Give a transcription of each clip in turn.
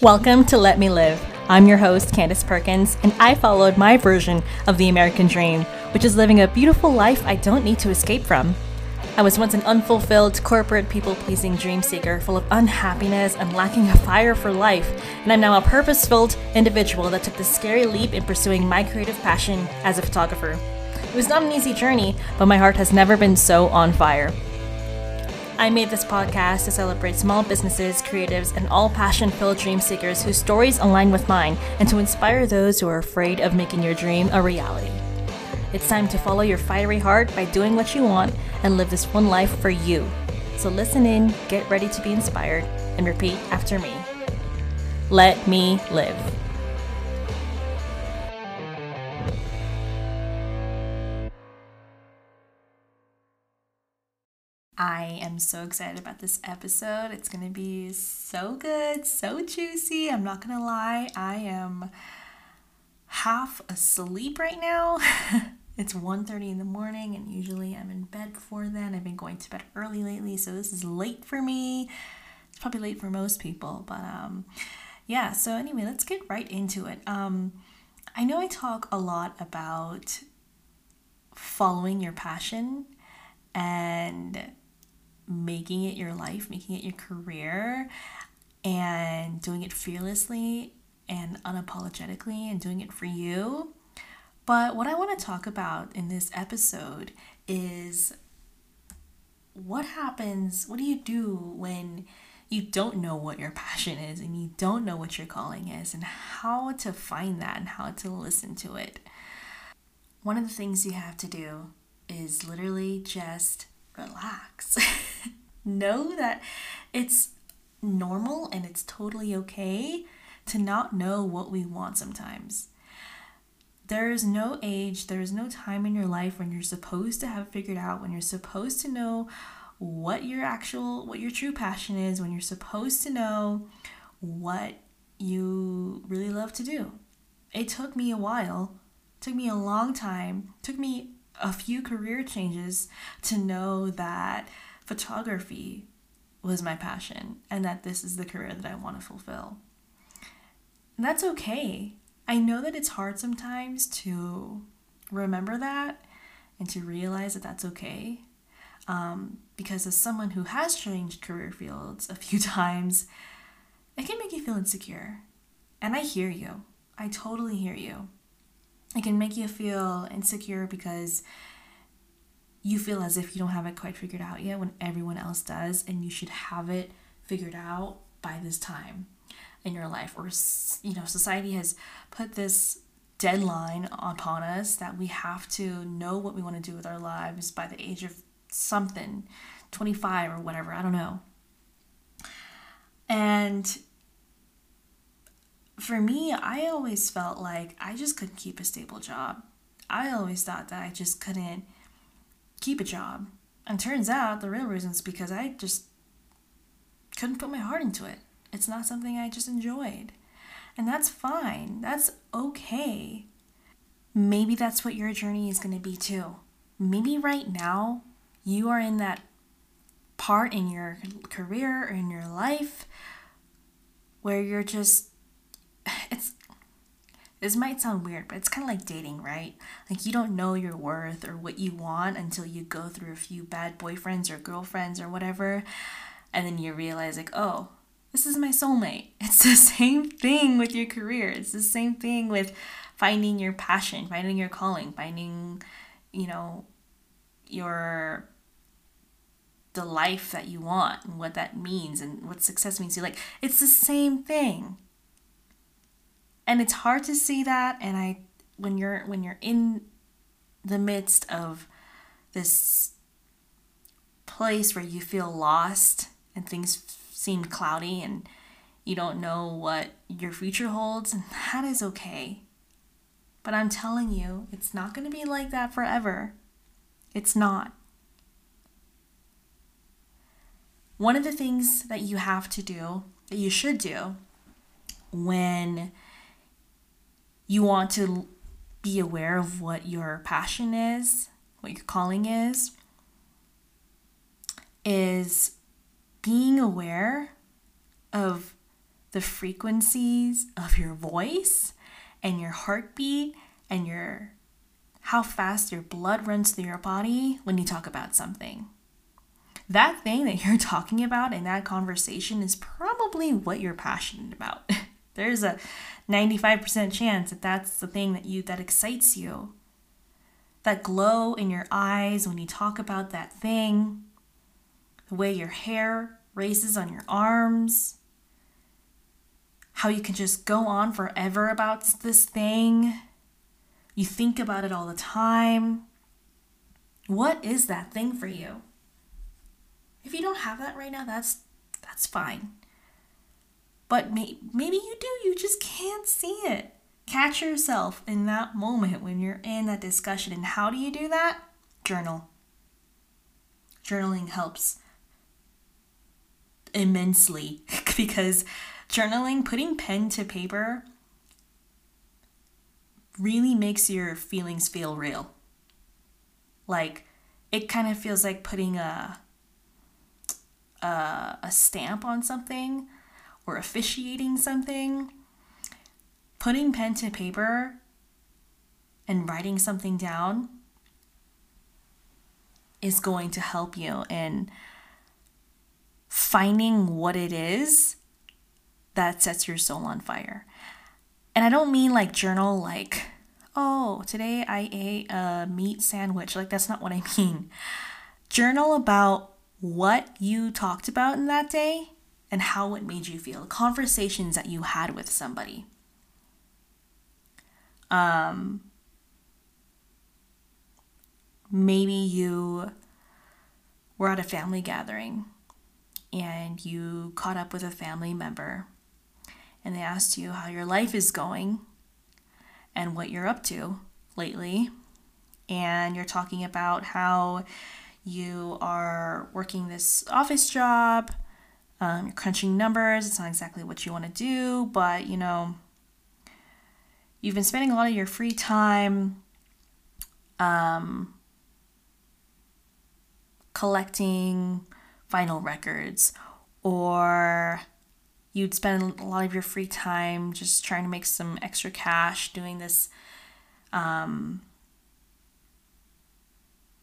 Welcome to Let Me Live. I'm your host, Candace Perkins, and I followed my version of the American dream, which is living a beautiful life I don't need to escape from. I was once an unfulfilled, corporate, people pleasing dream seeker full of unhappiness and lacking a fire for life, and I'm now a purpose filled individual that took the scary leap in pursuing my creative passion as a photographer. It was not an easy journey, but my heart has never been so on fire. I made this podcast to celebrate small businesses, creatives, and all passion filled dream seekers whose stories align with mine, and to inspire those who are afraid of making your dream a reality. It's time to follow your fiery heart by doing what you want and live this one life for you. So listen in, get ready to be inspired, and repeat after me. Let me live. I am so excited about this episode. It's going to be so good, so juicy. I'm not going to lie. I am half asleep right now. it's 1:30 in the morning and usually I'm in bed before then. I've been going to bed early lately, so this is late for me. It's probably late for most people, but um yeah, so anyway, let's get right into it. Um I know I talk a lot about following your passion and making it your life, making it your career, and doing it fearlessly and unapologetically and doing it for you. But what I want to talk about in this episode is what happens, what do you do when you don't know what your passion is and you don't know what your calling is and how to find that and how to listen to it. One of the things you have to do is literally just relax. know that it's normal and it's totally okay to not know what we want sometimes. There is no age, there is no time in your life when you're supposed to have figured out, when you're supposed to know what your actual, what your true passion is, when you're supposed to know what you really love to do. It took me a while, took me a long time, took me a few career changes to know that photography was my passion and that this is the career that I want to fulfill. And that's okay. I know that it's hard sometimes to remember that and to realize that that's okay. Um, because as someone who has changed career fields a few times, it can make you feel insecure. And I hear you. I totally hear you. It can make you feel insecure because you feel as if you don't have it quite figured out yet when everyone else does, and you should have it figured out by this time in your life. Or, you know, society has put this deadline upon us that we have to know what we want to do with our lives by the age of something 25 or whatever, I don't know. And for me, I always felt like I just couldn't keep a stable job. I always thought that I just couldn't keep a job. And turns out the real reason is because I just couldn't put my heart into it. It's not something I just enjoyed. And that's fine. That's okay. Maybe that's what your journey is going to be too. Maybe right now you are in that part in your career or in your life where you're just it's this might sound weird, but it's kind of like dating, right? Like you don't know your worth or what you want until you go through a few bad boyfriends or girlfriends or whatever. And then you realize, like, oh, this is my soulmate. It's the same thing with your career. It's the same thing with finding your passion, finding your calling, finding, you know, your the life that you want and what that means and what success means to you. Like it's the same thing and it's hard to see that and i when you're when you're in the midst of this place where you feel lost and things seem cloudy and you don't know what your future holds and that is okay. But i'm telling you it's not going to be like that forever. It's not. One of the things that you have to do that you should do when you want to be aware of what your passion is, what your calling is, is being aware of the frequencies of your voice and your heartbeat and your how fast your blood runs through your body when you talk about something. That thing that you're talking about in that conversation is probably what you're passionate about. There's a 95% chance that that's the thing that you that excites you. That glow in your eyes when you talk about that thing, the way your hair races on your arms, how you can just go on forever about this thing. You think about it all the time. What is that thing for you? If you don't have that right now, that's that's fine. But may, maybe you do, you just can't see it. Catch yourself in that moment when you're in that discussion. And how do you do that? Journal. Journaling helps immensely because journaling, putting pen to paper, really makes your feelings feel real. Like it kind of feels like putting a a, a stamp on something or officiating something. Putting pen to paper and writing something down is going to help you in finding what it is that sets your soul on fire. And I don't mean like journal like, oh, today I ate a meat sandwich. Like, that's not what I mean. Journal about what you talked about in that day and how it made you feel, conversations that you had with somebody. Um, maybe you were at a family gathering and you caught up with a family member and they asked you how your life is going and what you're up to lately. And you're talking about how you are working this office job, um, you're crunching numbers, it's not exactly what you want to do, but you know, you've been spending a lot of your free time um, collecting vinyl records or you'd spend a lot of your free time just trying to make some extra cash doing this um,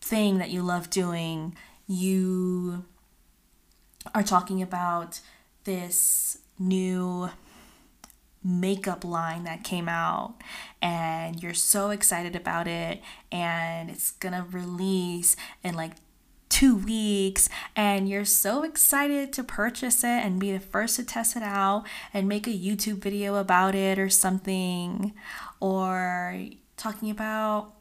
thing that you love doing. You are talking about this new makeup line that came out and you're so excited about it and it's gonna release in like two weeks and you're so excited to purchase it and be the first to test it out and make a YouTube video about it or something, or talking about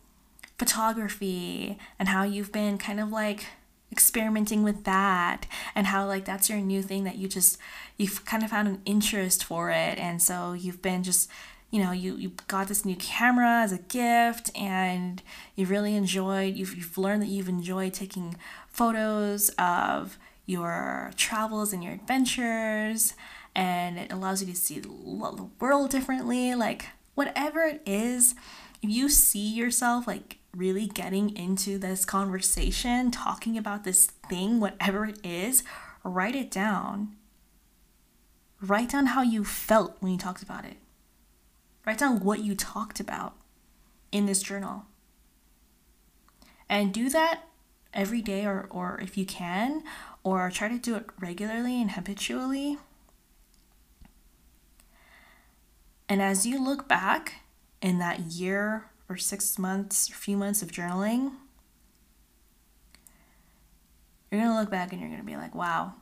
photography and how you've been kind of like experimenting with that and how like that's your new thing that you just you've kind of found an interest for it. And so you've been just you know you, you got this new camera as a gift and you really enjoyed you've, you've learned that you've enjoyed taking photos of your travels and your adventures. And it allows you to see the world differently. Like whatever it is if you see yourself like really getting into this conversation talking about this thing whatever it is write it down write down how you felt when you talked about it Write down what you talked about in this journal. And do that every day, or, or if you can, or try to do it regularly and habitually. And as you look back in that year or six months, or few months of journaling, you're going to look back and you're going to be like, wow,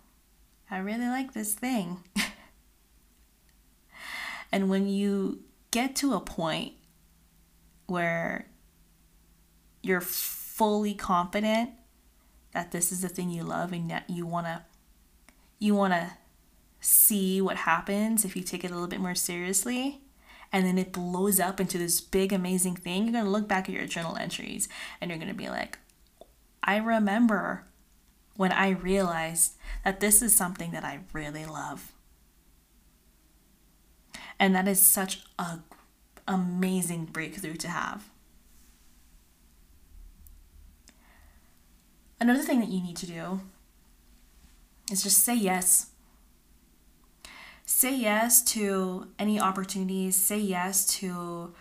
I really like this thing. and when you get to a point where you're fully confident that this is the thing you love and that you want to you want to see what happens if you take it a little bit more seriously and then it blows up into this big amazing thing you're going to look back at your journal entries and you're going to be like i remember when i realized that this is something that i really love and that is such a amazing breakthrough to have. Another thing that you need to do is just say yes. Say yes to any opportunities, say yes to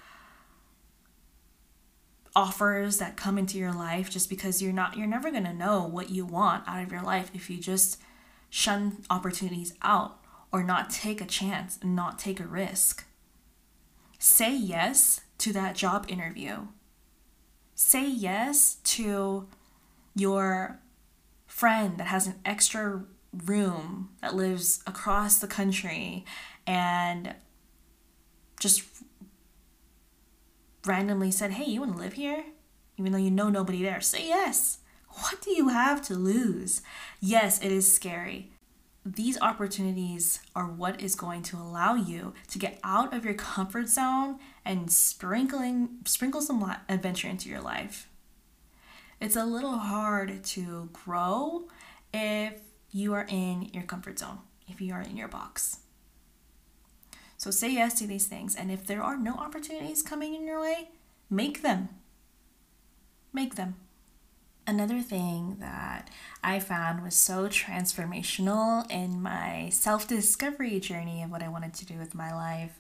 offers that come into your life just because you're not you're never going to know what you want out of your life if you just shun opportunities out or not take a chance and not take a risk. Say yes to that job interview. Say yes to your friend that has an extra room that lives across the country and just randomly said, Hey, you want to live here? Even though you know nobody there, say yes. What do you have to lose? Yes, it is scary. These opportunities are what is going to allow you to get out of your comfort zone and sprinkling sprinkle some adventure into your life. It's a little hard to grow if you are in your comfort zone, if you are in your box. So say yes to these things. And if there are no opportunities coming in your way, make them. Make them. Another thing that I found was so transformational in my self discovery journey of what I wanted to do with my life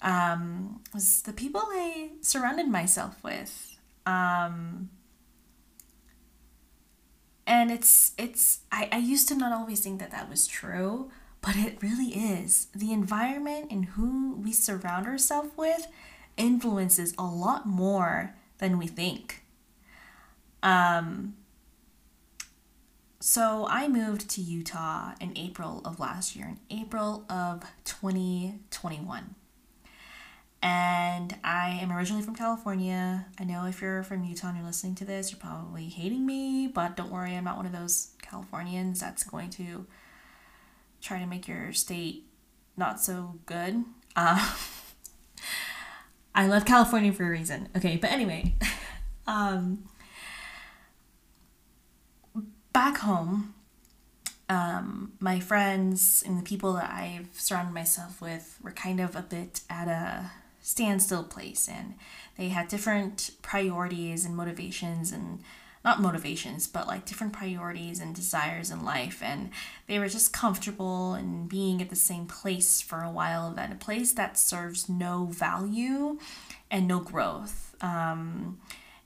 um, was the people I surrounded myself with. Um, and it's it's I, I used to not always think that that was true but it really is the environment and who we surround ourselves with influences a lot more than we think um so I moved to Utah in April of last year, in April of 2021. And I am originally from California. I know if you're from Utah and you're listening to this, you're probably hating me, but don't worry, I'm not one of those Californians that's going to try to make your state not so good. Uh, I love California for a reason. Okay, but anyway, um, back home, um, my friends and the people that I've surrounded myself with were kind of a bit at a standstill place and they had different priorities and motivations and not motivations but like different priorities and desires in life and they were just comfortable in being at the same place for a while that a place that serves no value and no growth. Um,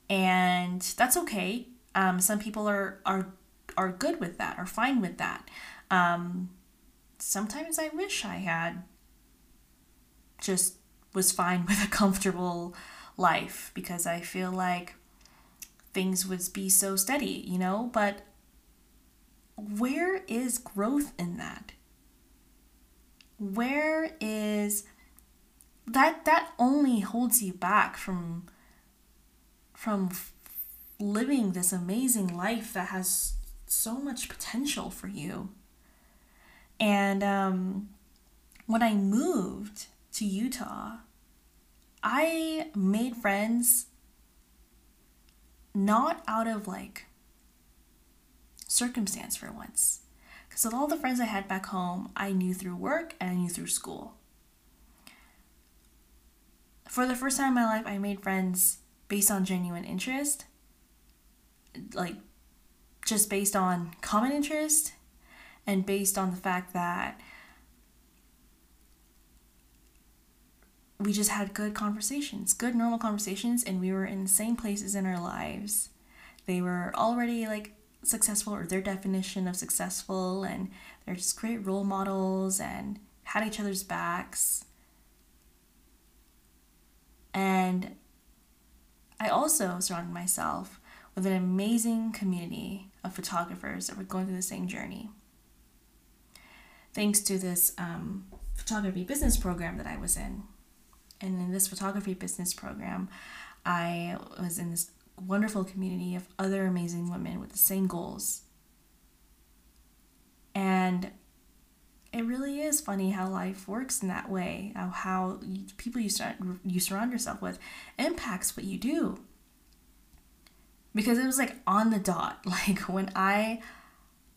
and that's okay. Um, some people are are are good with that are fine with that. Um, sometimes i wish i had just was fine with a comfortable life because I feel like things would be so steady, you know? But where is growth in that? Where is that that only holds you back from from living this amazing life that has so much potential for you. And um, when I moved to Utah, I made friends not out of like circumstance for once. Because with all the friends I had back home, I knew through work and I knew through school. For the first time in my life, I made friends based on genuine interest, like just based on common interest and based on the fact that we just had good conversations, good normal conversations, and we were in the same places in our lives. They were already like successful, or their definition of successful, and they're just great role models and had each other's backs. And I also surrounded myself with an amazing community of photographers that were going through the same journey. Thanks to this um, photography business program that I was in and in this photography business program, I was in this wonderful community of other amazing women with the same goals. And it really is funny how life works in that way, how, people you, start, you surround yourself with impacts what you do. Because it was like on the dot. Like when I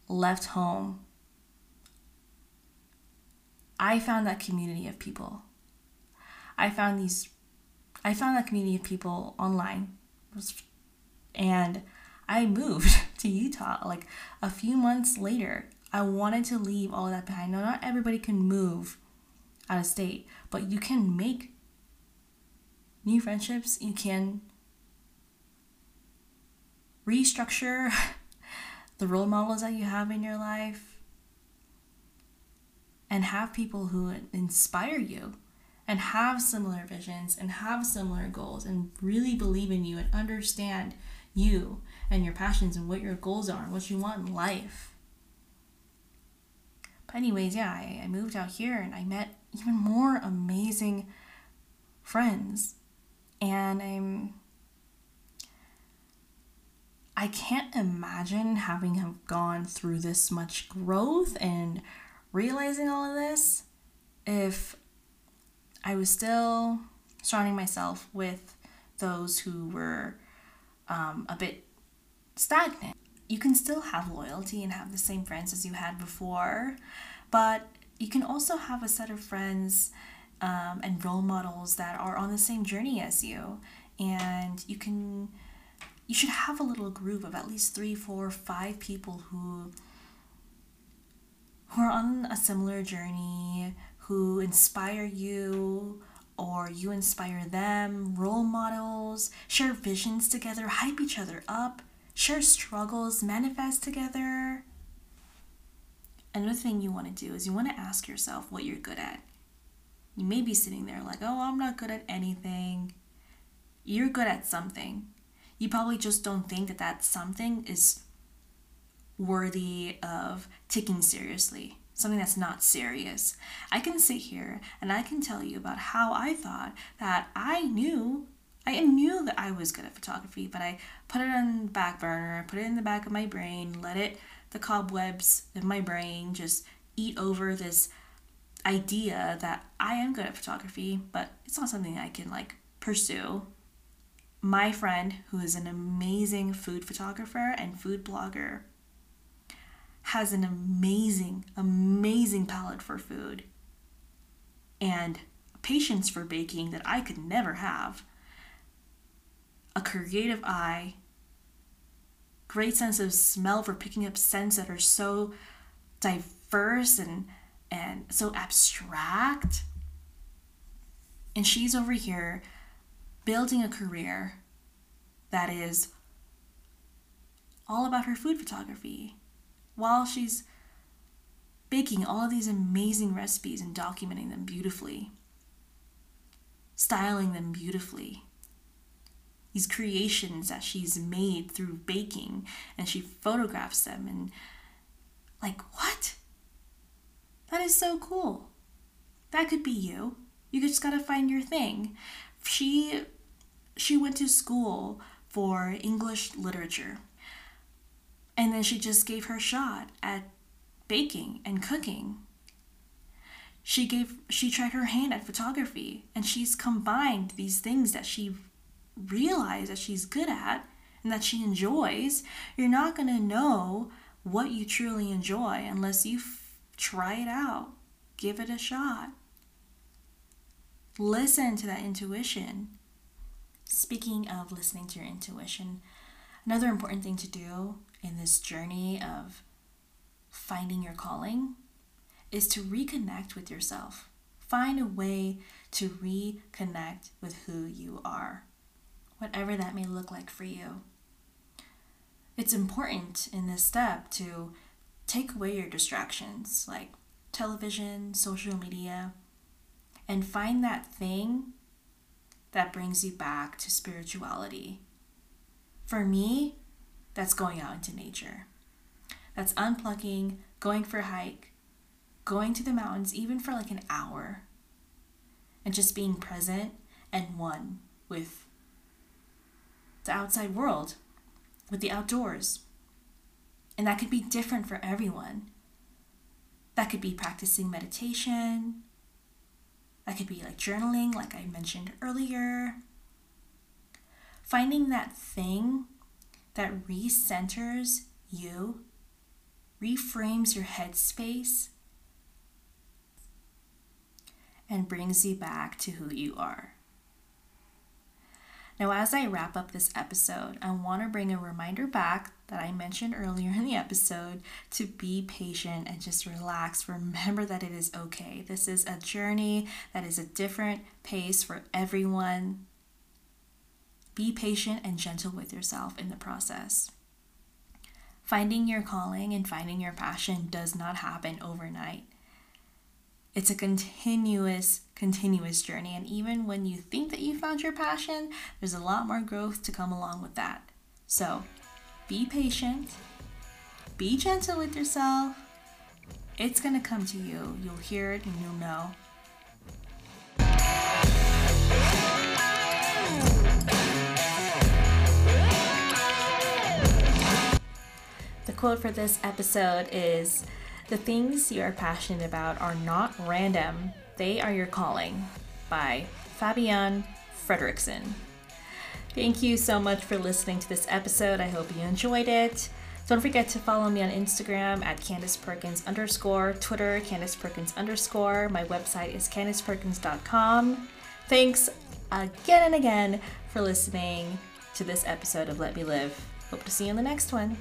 left home, I found that community of people I found these, I found that community of people online, and I moved to Utah like a few months later. I wanted to leave all that behind. Now, not everybody can move out of state, but you can make new friendships. You can restructure the role models that you have in your life and have people who inspire you and have similar visions and have similar goals and really believe in you and understand you and your passions and what your goals are and what you want in life. But, anyways, yeah, I, I moved out here and I met even more amazing friends. And I'm. I can't imagine having have gone through this much growth and realizing all of this if I was still surrounding myself with those who were um, a bit stagnant. You can still have loyalty and have the same friends as you had before, but you can also have a set of friends um, and role models that are on the same journey as you, and you can you should have a little group of at least three, four, five people who who are on a similar journey, who inspire you or you inspire them, role models, share visions together, hype each other up, share struggles, manifest together. Another thing you want to do is you want to ask yourself what you're good at. You may be sitting there like, oh, I'm not good at anything. You're good at something. You probably just don't think that that something is worthy of taking seriously something that's not serious. I can sit here and I can tell you about how I thought that I knew I knew that I was good at photography, but I put it on back burner, put it in the back of my brain, let it the cobwebs of my brain just eat over this idea that I am good at photography, but it's not something I can like pursue. My friend, who is an amazing food photographer and food blogger, has an amazing, amazing palate for food and patience for baking that I could never have, a creative eye, great sense of smell for picking up scents that are so diverse and and so abstract. And she's over here building a career that is all about her food photography while she's baking all of these amazing recipes and documenting them beautifully, styling them beautifully. These creations that she's made through baking and she photographs them and like what? That is so cool. That could be you. You just got to find your thing. She she went to school for English literature and then she just gave her shot at baking and cooking. She gave she tried her hand at photography and she's combined these things that she realized that she's good at and that she enjoys. You're not going to know what you truly enjoy unless you f- try it out. Give it a shot. Listen to that intuition. Speaking of listening to your intuition, another important thing to do in this journey of finding your calling is to reconnect with yourself. Find a way to reconnect with who you are, whatever that may look like for you. It's important in this step to take away your distractions like television, social media, and find that thing that brings you back to spirituality. For me, that's going out into nature. That's unplugging, going for a hike, going to the mountains, even for like an hour, and just being present and one with the outside world, with the outdoors. And that could be different for everyone. That could be practicing meditation. That could be like journaling, like I mentioned earlier. Finding that thing that recenters you, reframes your headspace, and brings you back to who you are. Now, as I wrap up this episode, I want to bring a reminder back that I mentioned earlier in the episode to be patient and just relax. Remember that it is okay. This is a journey that is a different pace for everyone. Be patient and gentle with yourself in the process. Finding your calling and finding your passion does not happen overnight. It's a continuous, continuous journey. And even when you think that you found your passion, there's a lot more growth to come along with that. So be patient, be gentle with yourself. It's going to come to you. You'll hear it and you'll know. The quote for this episode is The things you are passionate about are not random, they are your calling by Fabienne Fredrickson. Thank you so much for listening to this episode. I hope you enjoyed it. Don't forget to follow me on Instagram at Candice Perkins underscore, Twitter, Candice Perkins underscore. My website is candiceperkins.com. Thanks again and again for listening to this episode of Let Me Live. Hope to see you in the next one.